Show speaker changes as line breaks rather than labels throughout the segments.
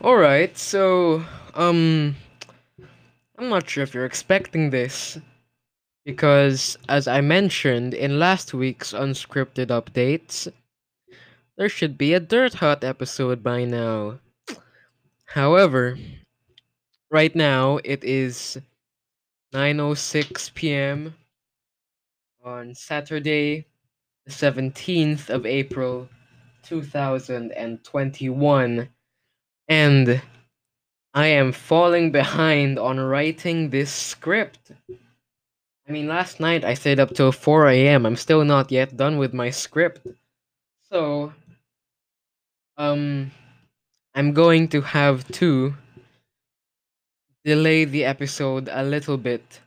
Alright, so, um, I'm not sure if you're expecting this, because as I mentioned in last week's unscripted updates, there should be a Dirt Hut episode by now. However, right now it is 9:06 p.m. on Saturday, the 17th of April, 2021, and I am falling behind on writing this script. I mean, last night I stayed up till 4 a.m. I'm still not yet done with my script. So, um, I'm going to have to delay the episode a little bit.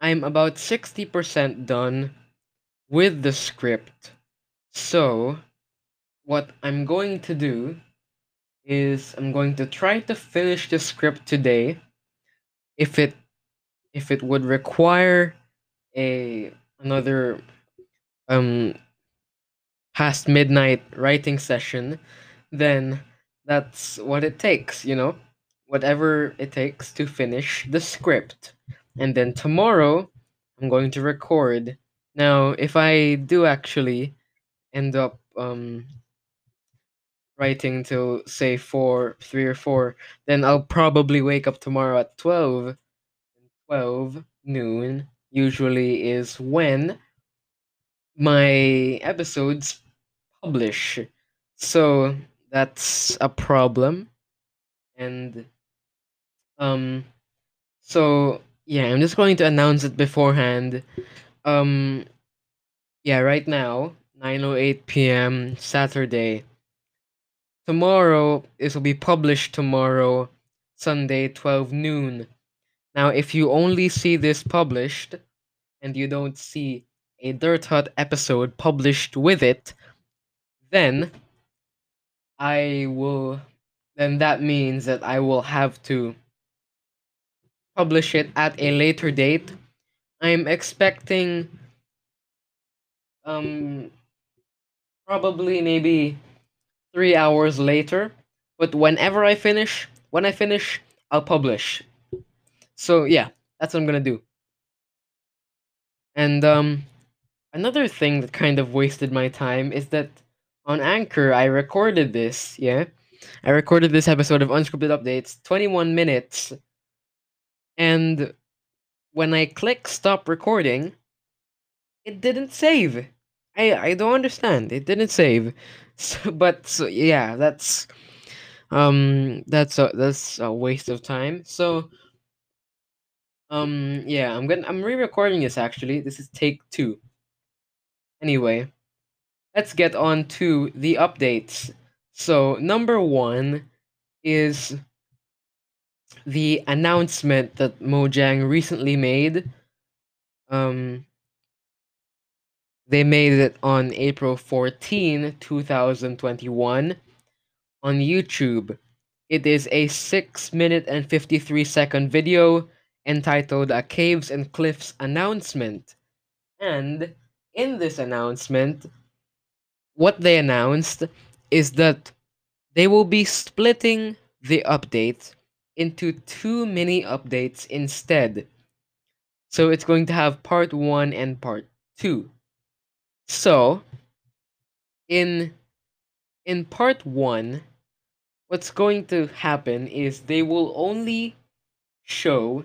I'm about 60% done with the script. So, what I'm going to do is I'm going to try to finish the script today. If it if it would require a another um past midnight writing session, then that's what it takes, you know? Whatever it takes to finish the script. And then tomorrow I'm going to record. Now, if I do actually end up um writing till say four, three or four, then I'll probably wake up tomorrow at twelve. Twelve noon usually is when my episodes publish. So that's a problem. And um so yeah, I'm just going to announce it beforehand. Um yeah, right now, 9:08 p.m. Saturday tomorrow this will be published tomorrow sunday 12 noon. Now if you only see this published and you don't see a dirt hut episode published with it then i will then that means that i will have to publish it at a later date. I'm expecting um probably maybe three hours later. But whenever I finish, when I finish, I'll publish. So yeah, that's what I'm gonna do. And um, another thing that kind of wasted my time is that on Anchor I recorded this. Yeah, I recorded this episode of Unscripted Updates, 21 minutes, and when I click stop recording, it didn't save. I I don't understand. It didn't save. But so, yeah, that's um that's a that's a waste of time. So um yeah, I'm gonna I'm re-recording this actually. This is take 2. Anyway, let's get on to the updates. So, number 1 is the announcement that Mojang recently made um they made it on April 14, 2021 on YouTube. It is a 6 minute and 53 second video entitled A Caves and Cliffs Announcement. And in this announcement, what they announced is that they will be splitting the update into two mini updates instead. So it's going to have part 1 and part 2. So, in in part 1, what's going to happen is they will only show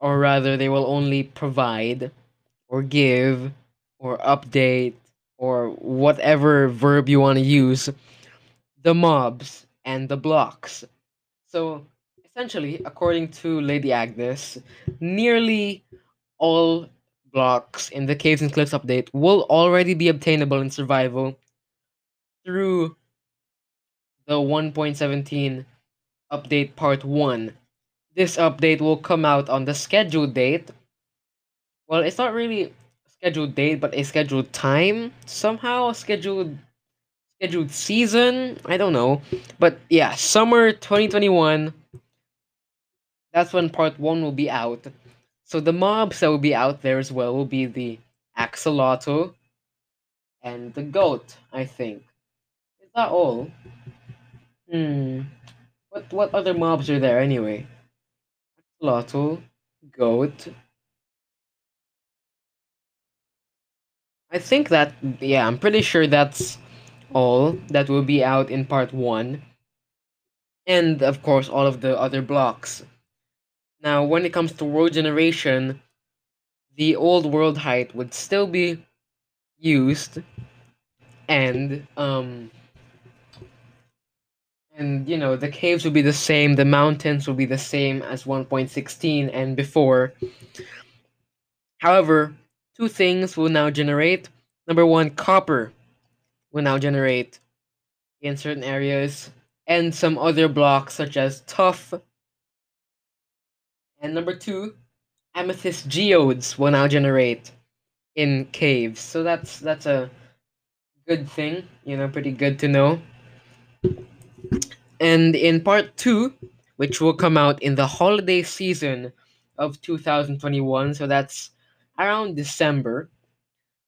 or rather they will only provide or give or update or whatever verb you want to use the mobs and the blocks. So, essentially, according to Lady Agnes, nearly all blocks in the Caves and Cliffs update will already be obtainable in survival through the 1.17 update part 1. This update will come out on the scheduled date. Well, it's not really a scheduled date, but a scheduled time somehow, scheduled scheduled season, I don't know. But yeah, summer 2021 that's when part 1 will be out. So the mobs that will be out there as well will be the axolotl and the goat, I think. Is that all? Hmm. what what other mobs are there anyway? Axolotl, goat. I think that yeah, I'm pretty sure that's all that will be out in part one. And of course all of the other blocks. Now when it comes to world generation, the old world height would still be used and um and you know the caves will be the same the mountains will be the same as 1.16 and before. However two things will now generate. Number one copper will now generate in certain areas and some other blocks such as tuff and number two amethyst geodes will now generate in caves so that's that's a good thing you know pretty good to know and in part two, which will come out in the holiday season of 2021, so that's around December,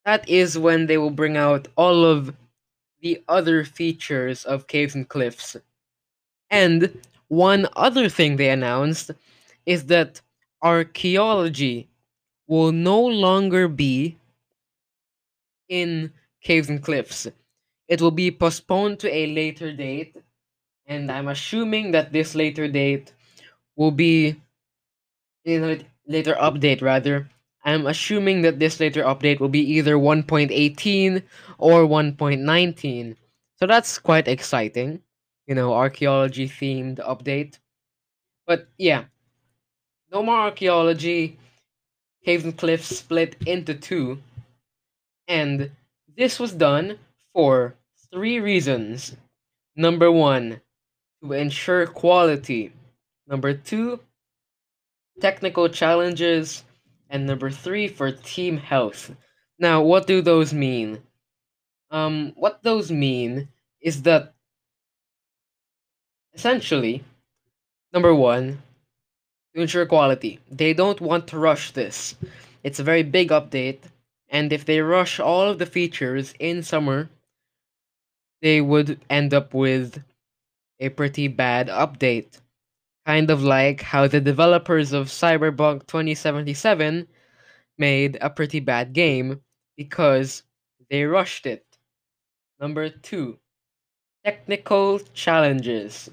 that is when they will bring out all of the other features of Caves and Cliffs. And one other thing they announced is that archaeology will no longer be in Caves and Cliffs. It will be postponed to a later date and I'm assuming that this later date will be in a later update rather. I'm assuming that this later update will be either 1.18 or 1.19. So that's quite exciting. You know, archaeology themed update. But yeah, no more archaeology. Caves and Cliffs split into two. And this was done for three reasons. Number one, to ensure quality. Number two, technical challenges. And number three, for team health. Now, what do those mean? Um, what those mean is that essentially, number one, ensure quality, they don't want to rush this. It's a very big update, and if they rush all of the features in summer, they would end up with a pretty bad update. Kind of like how the developers of Cyberpunk 2077 made a pretty bad game because they rushed it. Number two, technical challenges.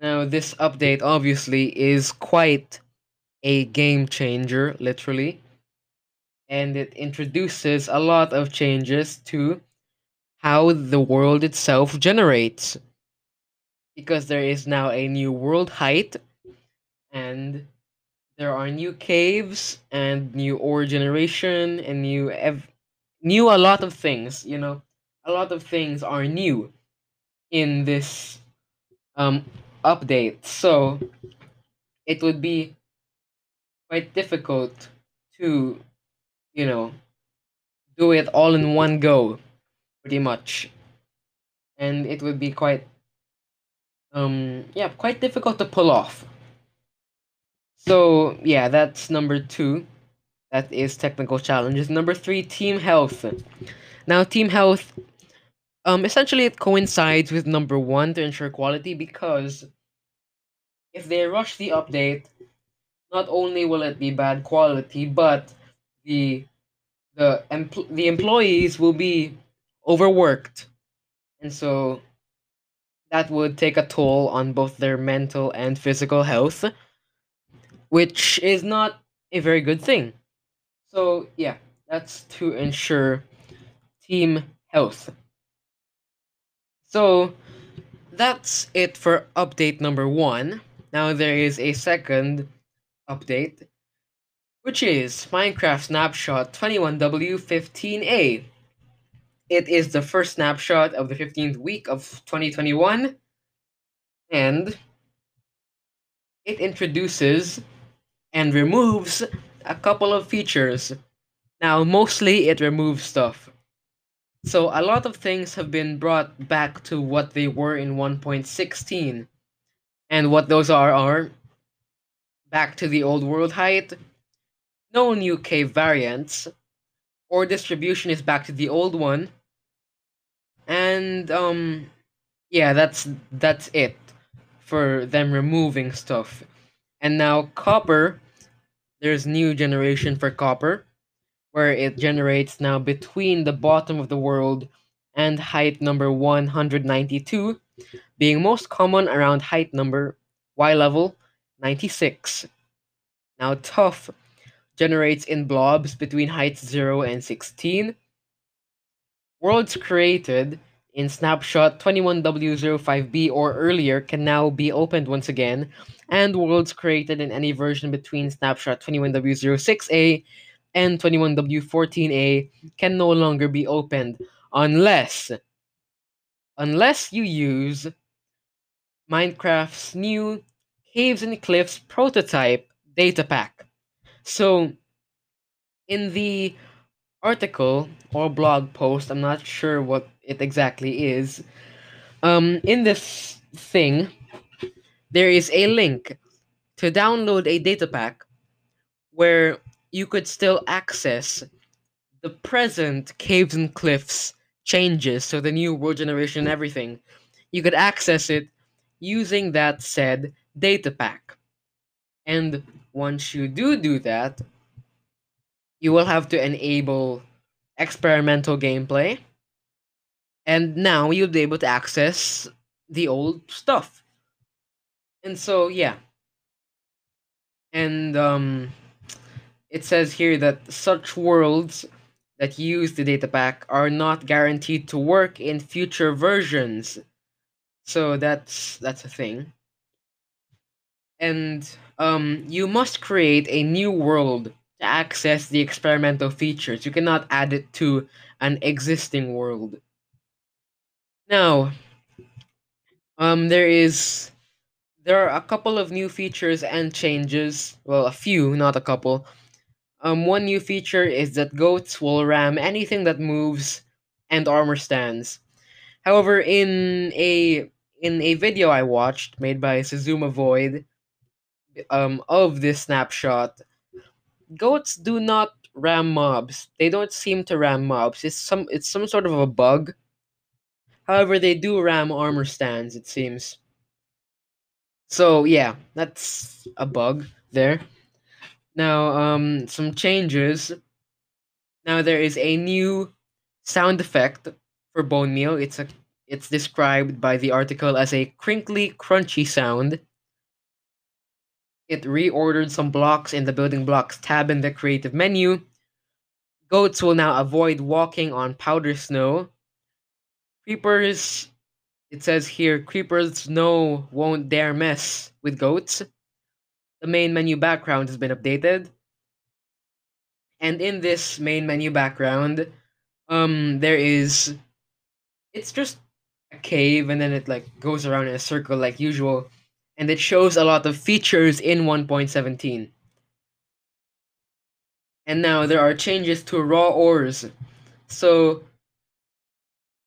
Now, this update obviously is quite a game changer, literally, and it introduces a lot of changes to how the world itself generates. Because there is now a new world height and there are new caves and new ore generation and new ev- new a lot of things you know. A lot of things are new in this um update. So it would be quite difficult to you know do it all in one go pretty much. And it would be quite um yeah quite difficult to pull off. So yeah that's number two. That is technical challenges. Number three team health. Now team health um essentially it coincides with number one to ensure quality because if they rush the update not only will it be bad quality but the the empl- the employees will be overworked and so that would take a toll on both their mental and physical health, which is not a very good thing. So, yeah, that's to ensure team health. So, that's it for update number one. Now, there is a second update, which is Minecraft Snapshot 21W15A. It is the first snapshot of the 15th week of 2021, and it introduces and removes a couple of features. Now, mostly it removes stuff. So, a lot of things have been brought back to what they were in 1.16. And what those are are back to the old world height, no new cave variants, or distribution is back to the old one, and um yeah that's that's it for them removing stuff. And now copper, there's new generation for copper, where it generates now between the bottom of the world and height number 192, being most common around height number Y level 96. Now tuff generates in blobs between heights 0 and 16. Worlds created in snapshot 21W05B or earlier can now be opened once again, and worlds created in any version between snapshot 21W06A and 21W14A can no longer be opened unless unless you use Minecraft's new Caves and Cliffs prototype data pack. So in the article or blog post, I'm not sure what it exactly is. Um, in this thing, there is a link to download a data pack where you could still access the present caves and cliffs changes, so the new world generation and everything. You could access it using that said data pack. And once you do do that, you will have to enable experimental gameplay. And now you'll be able to access the old stuff. And so, yeah. And um, it says here that such worlds that use the data pack are not guaranteed to work in future versions. So that's that's a thing. And um, you must create a new world to access the experimental features. You cannot add it to an existing world. Now, um, there is there are a couple of new features and changes. Well, a few, not a couple. Um, one new feature is that goats will ram anything that moves and armor stands. However, in a in a video I watched made by Xisumavoid um, of this snapshot, goats do not ram mobs. They don't seem to ram mobs. It's some it's some sort of a bug. However, they do ram armor stands, it seems. So yeah, that's a bug there. Now, um, some changes. Now there is a new sound effect for bone meal. It's a it's described by the article as a crinkly, crunchy sound. It reordered some blocks in the building blocks tab in the creative menu. Goats will now avoid walking on powder snow. Creepers, it says here, creepers no won't dare mess with goats. The main menu background has been updated. And in this main menu background, um, there is, it's just a cave and then it like goes around in a circle like usual and it shows a lot of features in 1.17 and now there are changes to raw ores. So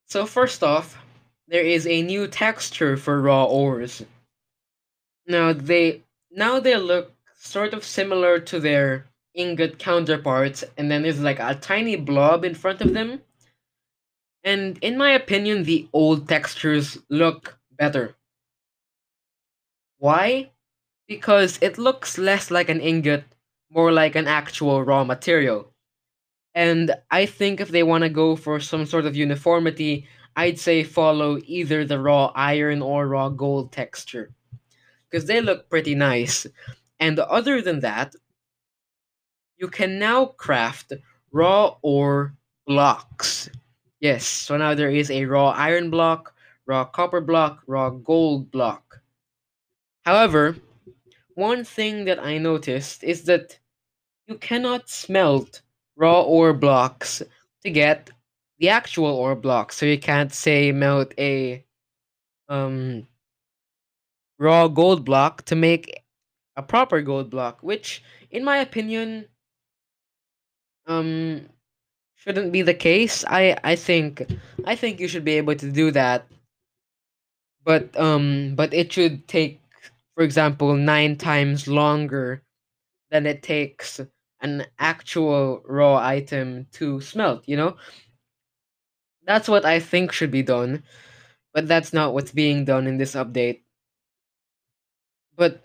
so first off there is a new texture for raw ores. Now they now they look sort of similar to their ingot counterparts and then there's like a tiny blob in front of them and in my opinion, the old textures look better. Why? Because it looks less like an ingot, more like an actual raw material. And I think if they want to go for some sort of uniformity, I'd say follow either the raw iron or raw gold texture. Because they look pretty nice. And other than that, you can now craft raw ore blocks. Yes, so now there is a raw iron block, raw copper block, raw gold block. However, one thing that I noticed is that you cannot smelt raw ore blocks to get the actual ore block. So you can't say melt a um raw gold block to make a proper gold block, which in my opinion um shouldn't be the case. I I think I think you should be able to do that. But um but it should take for example 9 times longer than it takes an actual raw item to smelt, you know? That's what I think should be done, but that's not what's being done in this update. But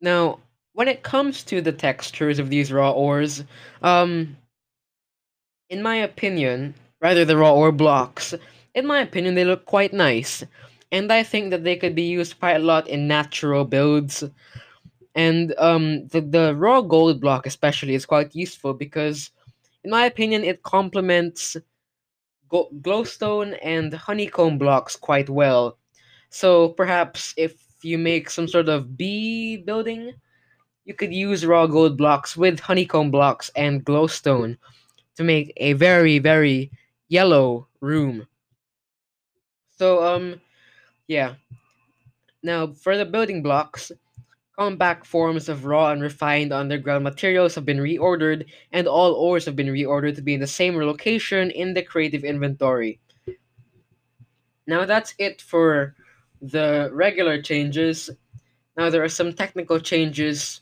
now, when it comes to the textures of these raw ores, um, in my opinion, rather the raw ore blocks, in my opinion, they look quite nice. And I think that they could be used quite a lot in natural builds. And um, the, the raw gold block, especially, is quite useful because, in my opinion, it complements glowstone and honeycomb blocks quite well. So perhaps if you make some sort of bee building, you could use raw gold blocks with honeycomb blocks and glowstone to make a very, very yellow room. So, um, yeah. Now, for the building blocks, compact forms of raw and refined underground materials have been reordered, and all ores have been reordered to be in the same location in the creative inventory. Now, that's it for the regular changes. Now, there are some technical changes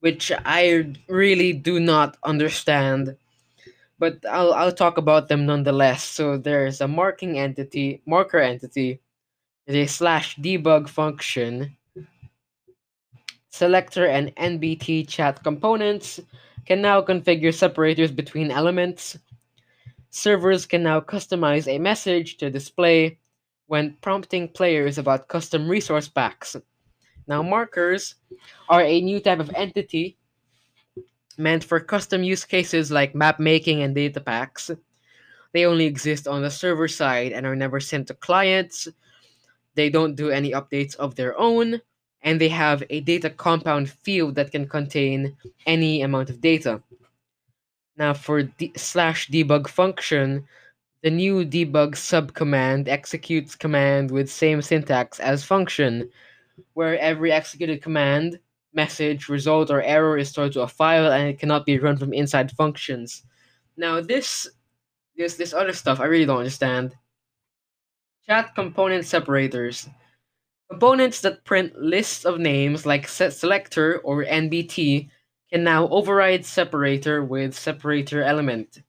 which I really do not understand but I'll I'll talk about them nonetheless. So there's a marking entity, marker entity, a slash debug function, selector and NBT chat components can now configure separators between elements. Servers can now customize a message to display when prompting players about custom resource packs. Now hmm. markers are a new type of entity meant for custom use cases like map making and data packs. They only exist on the server side and are never sent to clients. They don't do any updates of their own, and they have a data compound field that can contain any amount of data. Now, for d- slash debug function, the new debug subcommand executes command with same syntax as function, where every executed command, message, result, or error is stored to a file and it cannot be run from inside functions. Now, this this this other stuff I really don't understand. Chat component separators. Components that print lists of names like set selector or NBT can now override separator with separator element.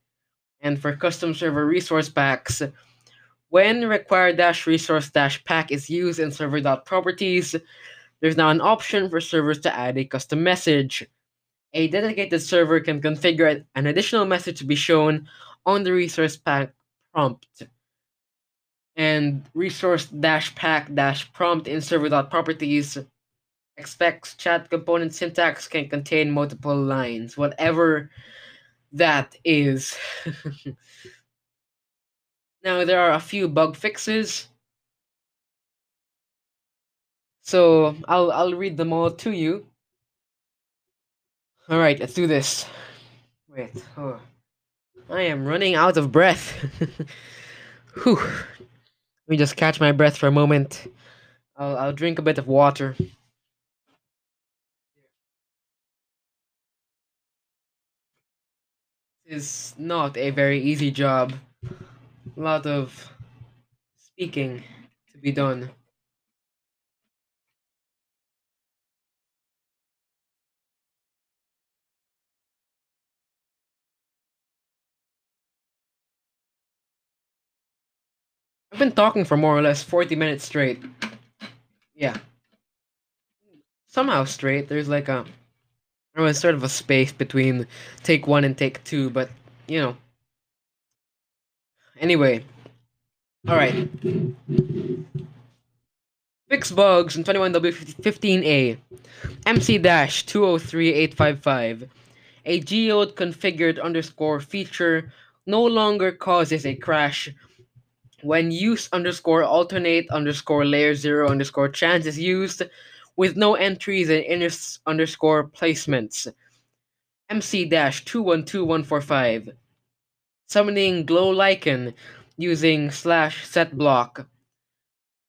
And for custom server resource packs, when required dash resource dash pack is used in server.properties, there's now an option for servers to add a custom message. A dedicated server can configure an additional message to be shown on the resource pack prompt. And resource dash pack dash prompt in server.properties expects chat component syntax can contain multiple lines, whatever that is. now, there are a few bug fixes. So I'll I'll read them all to you. All right, let's do this. Wait, oh. I am running out of breath. Whew. Let me just catch my breath for a moment. I'll I'll drink a bit of water. Is not a very easy job. A lot of speaking to be done. I've been talking for more or less 40 minutes straight. Yeah. Somehow straight. There's like a there was sort of a space between take one and take two, but you know. Anyway. Alright. Fix bugs in 21W15A. MC-203855. A geode configured underscore feature no longer causes a crash when use underscore alternate underscore layer zero underscore chance is used with no entries and inner underscore placements. MC dash two one two one four five. Summoning glow lichen using slash set block.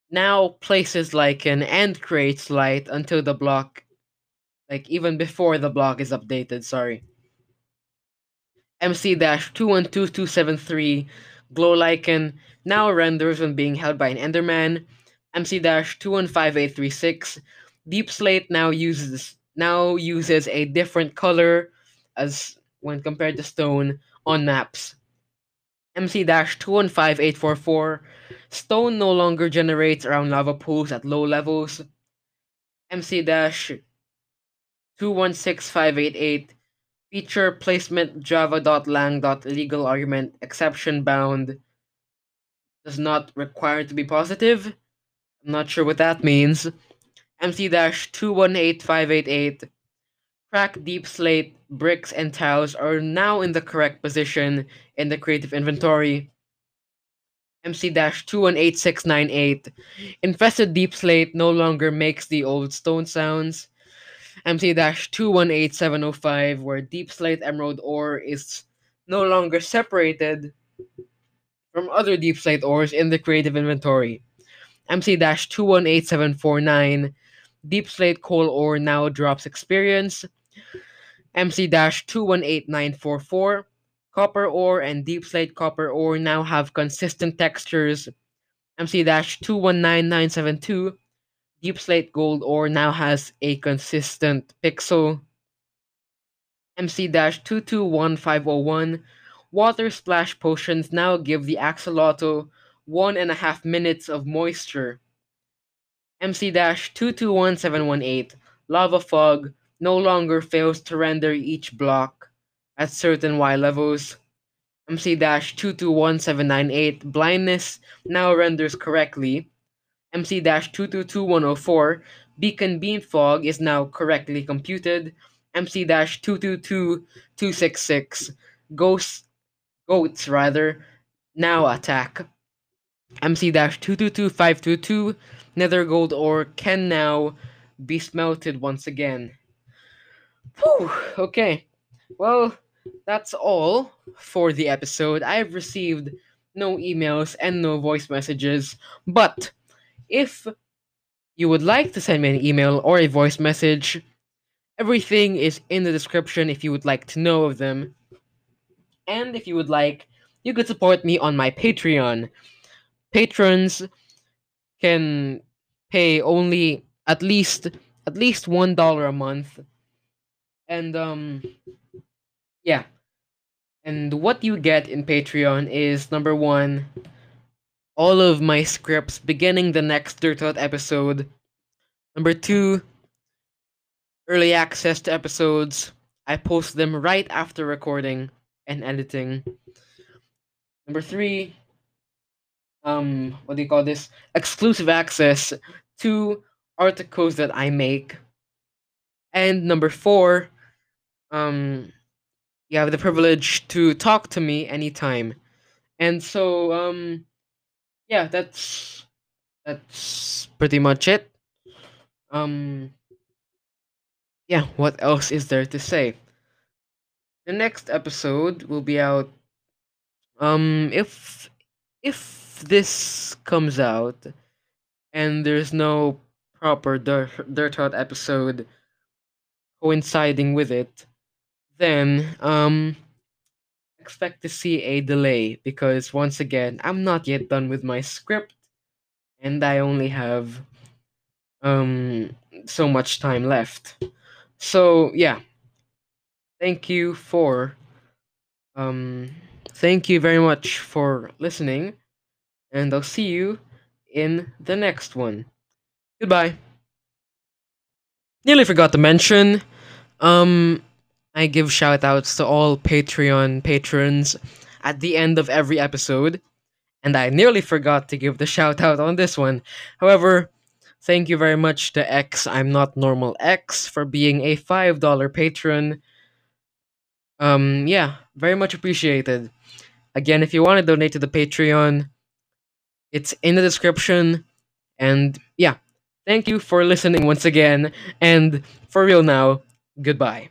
Now places lichen and creates light until the block like even before the block is updated, sorry. MC dash two one two two seven three glow lichen now renders when being held by an Enderman. MC-215836. Deepslate now uses now uses a different color as when compared to stone on maps. MC-215844. Stone no longer generates around lava pools at low levels. MC dash 216588 feature placement java.lang.legal argument exception bound does not require to be positive. I'm not sure what that means. MC dash 218588 crack deepslate bricks and tiles are now in the correct position in the creative inventory. MC dash 218698 infested deepslate no longer makes the old stone sounds. MC-218705, where deepslate emerald ore is no longer separated from other deepslate ores in the creative inventory. MC-218749, deepslate coal ore now drops experience. MC-218944, copper ore and deepslate copper ore now have consistent textures. MC-219972, Deepslate Gold ore now has a consistent pixel. MC-221501 Water Splash Potions now give the Axolotl one and a half minutes of moisture. MC-221718 Lava Fog no longer fails to render each block at certain Y levels. MC-221798 Blindness now renders correctly MC-222104, beacon beam fog is now correctly computed. MC-222266, ghosts, goats rather, now attack. MC-222522, nether gold ore can now be smelted once again. Whew, okay. Well, that's all for the episode. I've received no emails and no voice messages, but if you would like to send me an email or a voice message, everything is in the description if you would like to know of them. And if you would like, you could support me on my Patreon. Patrons can pay only at least at least one dollar a month. And um yeah. And what you get in Patreon is number one, all of my scripts beginning the next Dirt Hut episode. Number two, early access to episodes. I post them right after recording and editing. Number three, um, what do you call this? Exclusive access to articles that I make. And number four, um, you have the privilege to talk to me anytime. And so, um, yeah, that's that's pretty much it. Um yeah, what else is there to say? The next episode will be out um if if this comes out and there's no proper Dirt, Dirt episode coinciding with it, then um expect to see a delay because once again, I'm not yet done with my script and I only have um so much time left. So, yeah. Thank you for um thank you very much for listening and I'll see you in the next one. Goodbye. Nearly forgot to mention um I give shout outs to all Patreon patrons at the end of every episode, and I nearly forgot to give the shout out on this one. However, thank you very much to X I'm Not Normal X for being a $5 patron. Um, yeah, very much appreciated. Again, if you want to donate to the Patreon, it's in the description. And yeah, thank you for listening once again. And for real now, goodbye.